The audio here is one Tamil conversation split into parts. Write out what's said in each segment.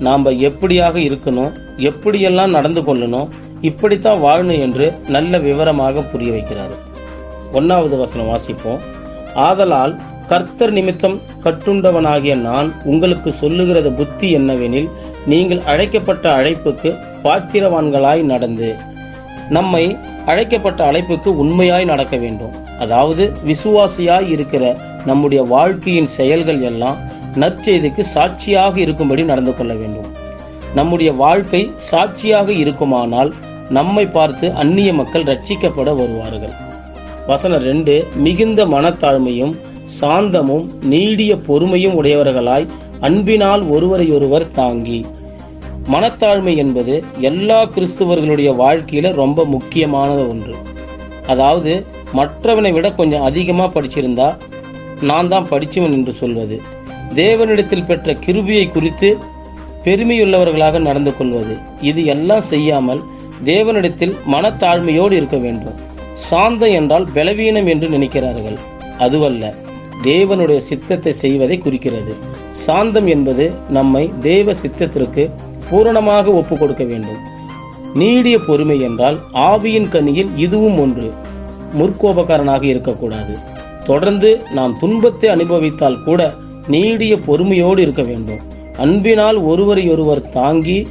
நாம் எப்படியாக இருக்கணும் எப்படியெல்லாம் நடந்து கொள்ளணும் இப்படித்தான் வாழணும் என்று நல்ல விவரமாக புரிய வைக்கிறார். ஒன்னாவது வசனம் வாசிப்போம். ஆதலால் கர்த்தர் நிமித்தம் கட்டுண்டவனாகிய நான் உங்களுக்கு சொல்லுகிறது புத்தி என்னவெனில் நீங்கள் அழைக்கப்பட்ட அழைப்புக்கு பாத்திரவான்களாய் நடந்து நம்மை அழைக்கப்பட்ட அழைப்புக்கு உண்மையாய் நடக்க வேண்டும். அதாவது விசுவாசியாய் இருக்கிற நம்முடைய வாழ்க்கையின் செயல்கள் எல்லாம் நற்செய்திக்கு சாட்சியாக இருக்கும்படி நடந்து கொள்ள வேண்டும். நம்முடைய வாழ்க்கை சாட்சியாக இருக்குமானால் நம்மை பார்த்து அந்நிய மக்கள் ரட்சிக்கப்பட வருவார்கள். வசனம் ரெண்டு மிகுந்த மனத்தாழ்மையும் சாந்தமும் நீடிய பொறுமையும் உடையவர்களாய் அன்பினால் ஒருவரையொருவர் தாங்கி. மனத்தாழ்மை என்பது எல்லா கிறிஸ்துவர்களுடைய வாழ்க்கையில ரொம்ப முக்கியமானது ஒன்று. அதாவது மற்றவனை விட கொஞ்சம் அதிகமாக படிச்சிருந்தா நான் தான் படிச்சவன் என்று சொல்வது. தேவனிடத்தில் பெற்ற கிருபியை குறித்து பெருமையுள்ளவர்களாக நடந்து கொள்வது. இது எல்லாம் செய்யாமல் தேவனிடத்தில் மனத்தாழ்மையோடு இருக்க வேண்டும். சாந்தம் என்றால் பலவீனம் என்று நினைக்கிறார்கள். அதுவல்ல தேவனுடைய சித்தத்தை செய்வதை குறிக்கிறது. சாந்தம் என்பது நம்மை தேவ சித்தத்திற்கு பூரணமாக ஒப்பு கொடுக்க வேண்டும். நீடிய பொறுமை என்றால் ஆவியின் கனியில் இதுவும் ஒன்று. முற்கோபக்காரனாக இருக்கக்கூடாது. தொடர்ந்து நாம் துன்பத்தை அனுபவித்தால் கூட நீடிய பொறுமையோடு இருக்க வேண்டும். அன்பினால் ஒருவரையொருவர் தாங்கி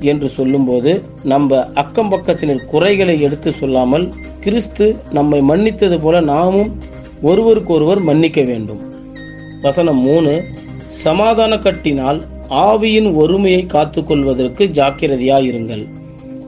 என்று சொல்லும்போது நம்ம அக்கம் பக்கத்தினர் குறைகளை எடுத்து சொல்லாமல் கிறிஸ்து நம்மை மன்னித்தது போல நாமும் ஒருவருக்கொருவர் மன்னிக்க வேண்டும். வசனம் மூணு சமாதான கட்டினால் ஆவியின் ஒருமையை காத்துக்கொள்வதற்கு ஜாக்கிரதையாயிருங்கள்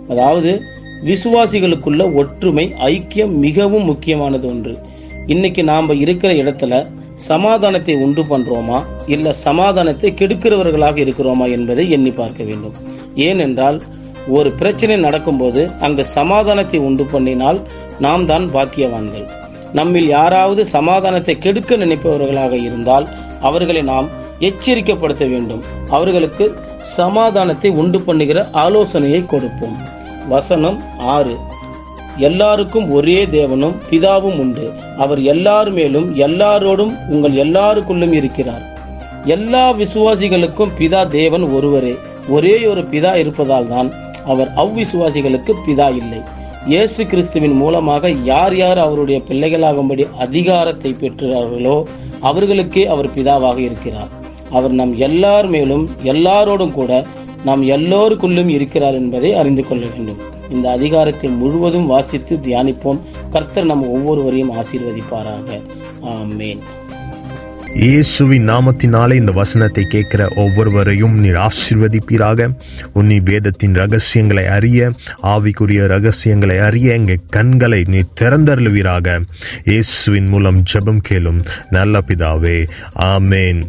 அதாவது விசுவாசிகளுக்குள்ள ஒற்றுமை ஐக்கியம் மிகவும் முக்கியமானது ஒன்று. இன்னைக்கு நாம் இருக்கிற இடத்துல சமாதானத்தை உண்டு பண்றோமா? இல்ல சமாதானத்தை கெடுக்கிறவர்களாக இருக்கிறோமா என்பதை எண்ணி பார்க்க வேண்டும். ஏனென்றால் ஒரு பிரச்சனை நடக்கும்போது அங்கு சமாதானத்தை உண்டு பண்ணினால் நாம் தான் பாக்கியவான்கள். நம்மில் யாராவது சமாதானத்தை கெடுக்க நினைப்பவர்களாக இருந்தால் அவர்களை நாம் எச்சரிக்கைப்படுத்த வேண்டும். அவர்களுக்கு சமாதானத்தை உண்டு பண்ணுகிற ஆலோசனையை கொடுப்போம். வசனம் ஆறு. எல்லாருக்கும் ஒரே தேவனும் பிதாவும் உண்டு. அவர் எல்லார் மேலும் எல்லாரோடும் உங்கள் எல்லாருக்குள்ளும் இருக்கிறார். எல்லா விசுவாசிகளுக்கும் பிதா தேவன் ஒருவரே. ஒரே ஒரு பிதா இருப்பதால் தான் அவர் அவ்விசுவாசிகளுக்கு பிதா இல்லை. இயேசு கிறிஸ்துவின் மூலமாக யார் யார் அவருடைய பிள்ளைகளாகும்படி அதிகாரத்தை பெற்றார்களோ அவர்களுக்கே அவர் பிதாவாக இருக்கிறார். அவர் நம் எல்லார் மேலும் எல்லாரோடும் கூட நாம் எல்லோருக்குள்ளும் இருக்கிறார் என்பதை அறிந்து கொள்ள வேண்டும். இந்த அதிகாரத்தை முழுவதும் வாசித்து தியானிப்போம். கர்த்தர் நம் ஒவ்வொருவரையும் ஆசீர்வதிப்பாராக. ஆமேன். இயேசுவின் நாமத்தினாலே இந்த வசனத்தை கேட்கிற ஒவ்வொருவரையும் நீர் ஆசிர்வதிப்பீராக. உன்னி வேதத்தின் ரகசியங்களை அறிய ஆவிக்குரிய ரகசியங்களை அறிய எங்கள் கண்களை நீ திறந்தருளுவீராக. இயேசுவின் மூலம் ஜெபம் கேளும் நல்ல பிதாவே. ஆமேன்.